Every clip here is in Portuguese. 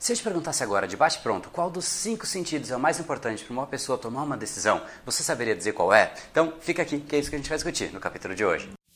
Se eu te perguntasse agora, de bate-pronto, qual dos cinco sentidos é o mais importante para uma pessoa tomar uma decisão, você saberia dizer qual é? Então fica aqui, que é isso que a gente vai discutir no capítulo de hoje.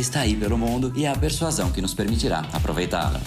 está aí pelo mundo e é a persuasão que nos permitirá aproveitá-la.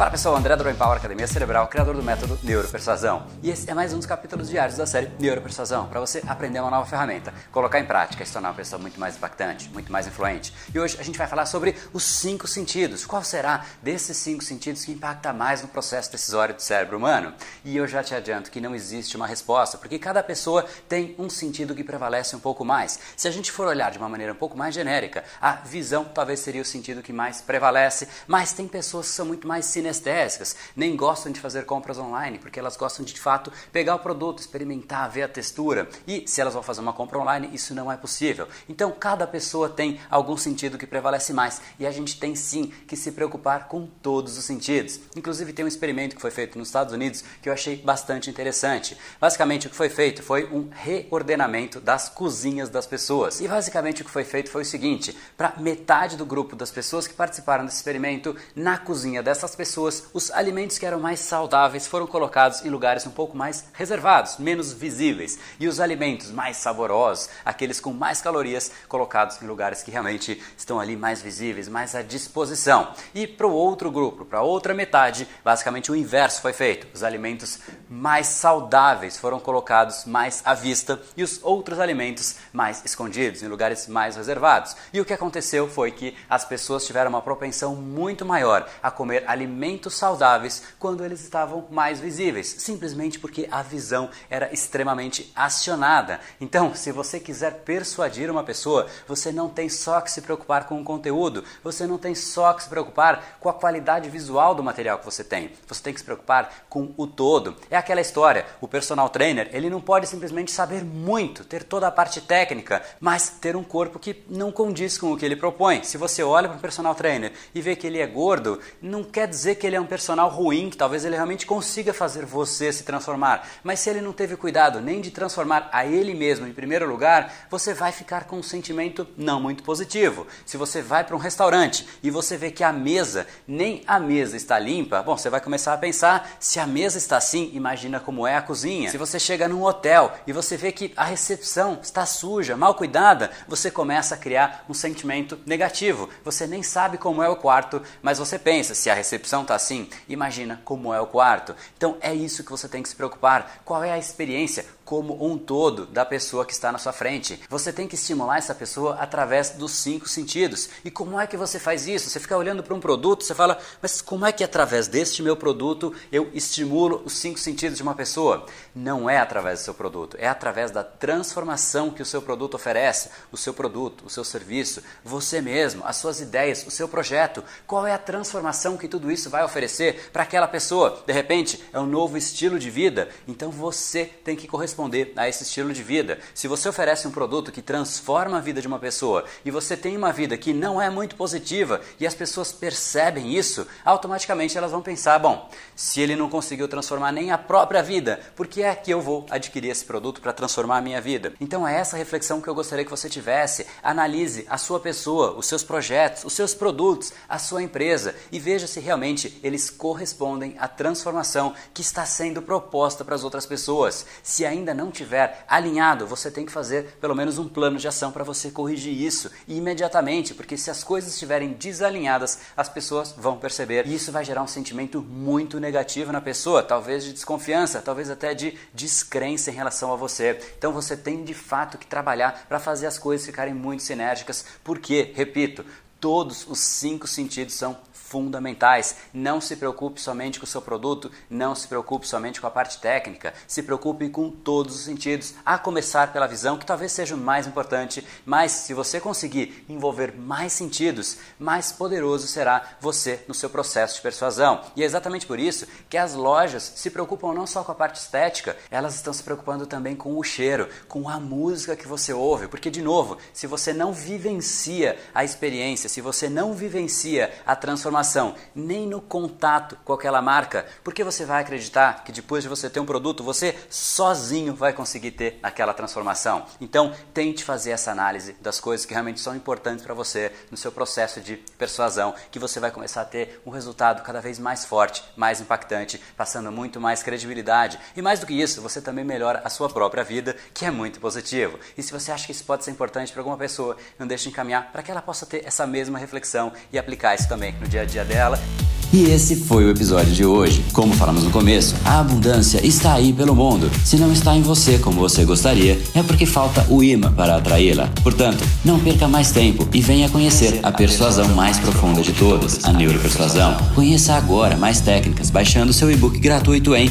Fala pessoal, André do Brain Power Academia Cerebral, criador do método Neuropersuasão. E esse é mais um dos capítulos diários da série Neuropersuasão, para você aprender uma nova ferramenta, colocar em prática e se tornar uma pessoa muito mais impactante, muito mais influente. E hoje a gente vai falar sobre os cinco sentidos. Qual será desses cinco sentidos que impacta mais no processo decisório do cérebro humano? E eu já te adianto que não existe uma resposta, porque cada pessoa tem um sentido que prevalece um pouco mais. Se a gente for olhar de uma maneira um pouco mais genérica, a visão talvez seria o sentido que mais prevalece, mas tem pessoas que são muito mais cinestéticas sinestésicas, nem gostam de fazer compras online, porque elas gostam de, de fato pegar o produto, experimentar, ver a textura. E se elas vão fazer uma compra online, isso não é possível. Então, cada pessoa tem algum sentido que prevalece mais e a gente tem sim que se preocupar com todos os sentidos. Inclusive, tem um experimento que foi feito nos Estados Unidos que eu achei bastante interessante. Basicamente, o que foi feito foi um reordenamento das cozinhas das pessoas. E basicamente o que foi feito foi o seguinte: para metade do grupo das pessoas que participaram desse experimento, na cozinha dessas pessoas pessoas, os alimentos que eram mais saudáveis foram colocados em lugares um pouco mais reservados, menos visíveis, e os alimentos mais saborosos, aqueles com mais calorias, colocados em lugares que realmente estão ali mais visíveis, mais à disposição. E para o outro grupo, para outra metade, basicamente o inverso foi feito. Os alimentos mais saudáveis foram colocados mais à vista e os outros alimentos mais escondidos, em lugares mais reservados. E o que aconteceu foi que as pessoas tiveram uma propensão muito maior a comer alimentos saudáveis quando eles estavam mais visíveis, simplesmente porque a visão era extremamente acionada. Então, se você quiser persuadir uma pessoa, você não tem só que se preocupar com o conteúdo, você não tem só que se preocupar com a qualidade visual do material que você tem. Você tem que se preocupar com o todo. É aquela história, o personal trainer, ele não pode simplesmente saber muito, ter toda a parte técnica, mas ter um corpo que não condiz com o que ele propõe. Se você olha para um personal trainer e vê que ele é gordo, não quer dizer que ele é um personal ruim, que talvez ele realmente consiga fazer você se transformar, mas se ele não teve cuidado nem de transformar a ele mesmo em primeiro lugar, você vai ficar com um sentimento não muito positivo. Se você vai para um restaurante e você vê que a mesa, nem a mesa está limpa, bom, você vai começar a pensar, se a mesa está assim, imagina como é a cozinha. Se você chega num hotel e você vê que a recepção está suja, mal cuidada, você começa a criar um sentimento negativo. Você nem sabe como é o quarto, mas você pensa, se a recepção está assim, imagina como é o quarto. Então é isso que você tem que se preocupar. Qual é a experiência? Como um todo da pessoa que está na sua frente. Você tem que estimular essa pessoa através dos cinco sentidos. E como é que você faz isso? Você fica olhando para um produto, você fala, mas como é que através deste meu produto eu estimulo os cinco sentidos de uma pessoa? Não é através do seu produto, é através da transformação que o seu produto oferece, o seu produto, o seu serviço, você mesmo, as suas ideias, o seu projeto. Qual é a transformação que tudo isso vai oferecer para aquela pessoa? De repente, é um novo estilo de vida. Então você tem que corresponder a esse estilo de vida. Se você oferece um produto que transforma a vida de uma pessoa e você tem uma vida que não é muito positiva e as pessoas percebem isso, automaticamente elas vão pensar: bom, se ele não conseguiu transformar nem a própria vida, por que é que eu vou adquirir esse produto para transformar a minha vida? Então é essa reflexão que eu gostaria que você tivesse. Analise a sua pessoa, os seus projetos, os seus produtos, a sua empresa e veja se realmente eles correspondem à transformação que está sendo proposta para as outras pessoas. Se ainda ainda não tiver alinhado, você tem que fazer pelo menos um plano de ação para você corrigir isso imediatamente, porque se as coisas estiverem desalinhadas, as pessoas vão perceber e isso vai gerar um sentimento muito negativo na pessoa, talvez de desconfiança, talvez até de descrença em relação a você. Então você tem de fato que trabalhar para fazer as coisas ficarem muito sinérgicas, porque, repito, todos os cinco sentidos são fundamentais. Não se preocupe somente com o seu produto, não se preocupe somente com a parte técnica, se preocupe com todos os sentidos, a começar pela visão, que talvez seja o mais importante, mas se você conseguir envolver mais sentidos, mais poderoso será você no seu processo de persuasão. E é exatamente por isso que as lojas se preocupam não só com a parte estética, elas estão se preocupando também com o cheiro, com a música que você ouve, porque de novo, se você não vivencia a experiência, se você não vivencia a transformação, nem no contato com aquela marca, porque você vai acreditar que depois de você ter um produto, você sozinho vai conseguir ter aquela transformação. Então, tente fazer essa análise das coisas que realmente são importantes para você no seu processo de persuasão, que você vai começar a ter um resultado cada vez mais forte, mais impactante, passando muito mais credibilidade. E mais do que isso, você também melhora a sua própria vida, que é muito positivo. E se você acha que isso pode ser importante para alguma pessoa, não deixe de encaminhar para que ela possa ter essa mesma reflexão e aplicar isso também no dia a dia dela. E esse foi o episódio de hoje. Como falamos no começo, a abundância está aí pelo mundo. Se não está em você como você gostaria, é porque falta o imã para atraí-la. Portanto, não perca mais tempo e venha conhecer a persuasão mais profunda de todas, a neuropersuasão. Conheça agora mais técnicas baixando seu e-book gratuito em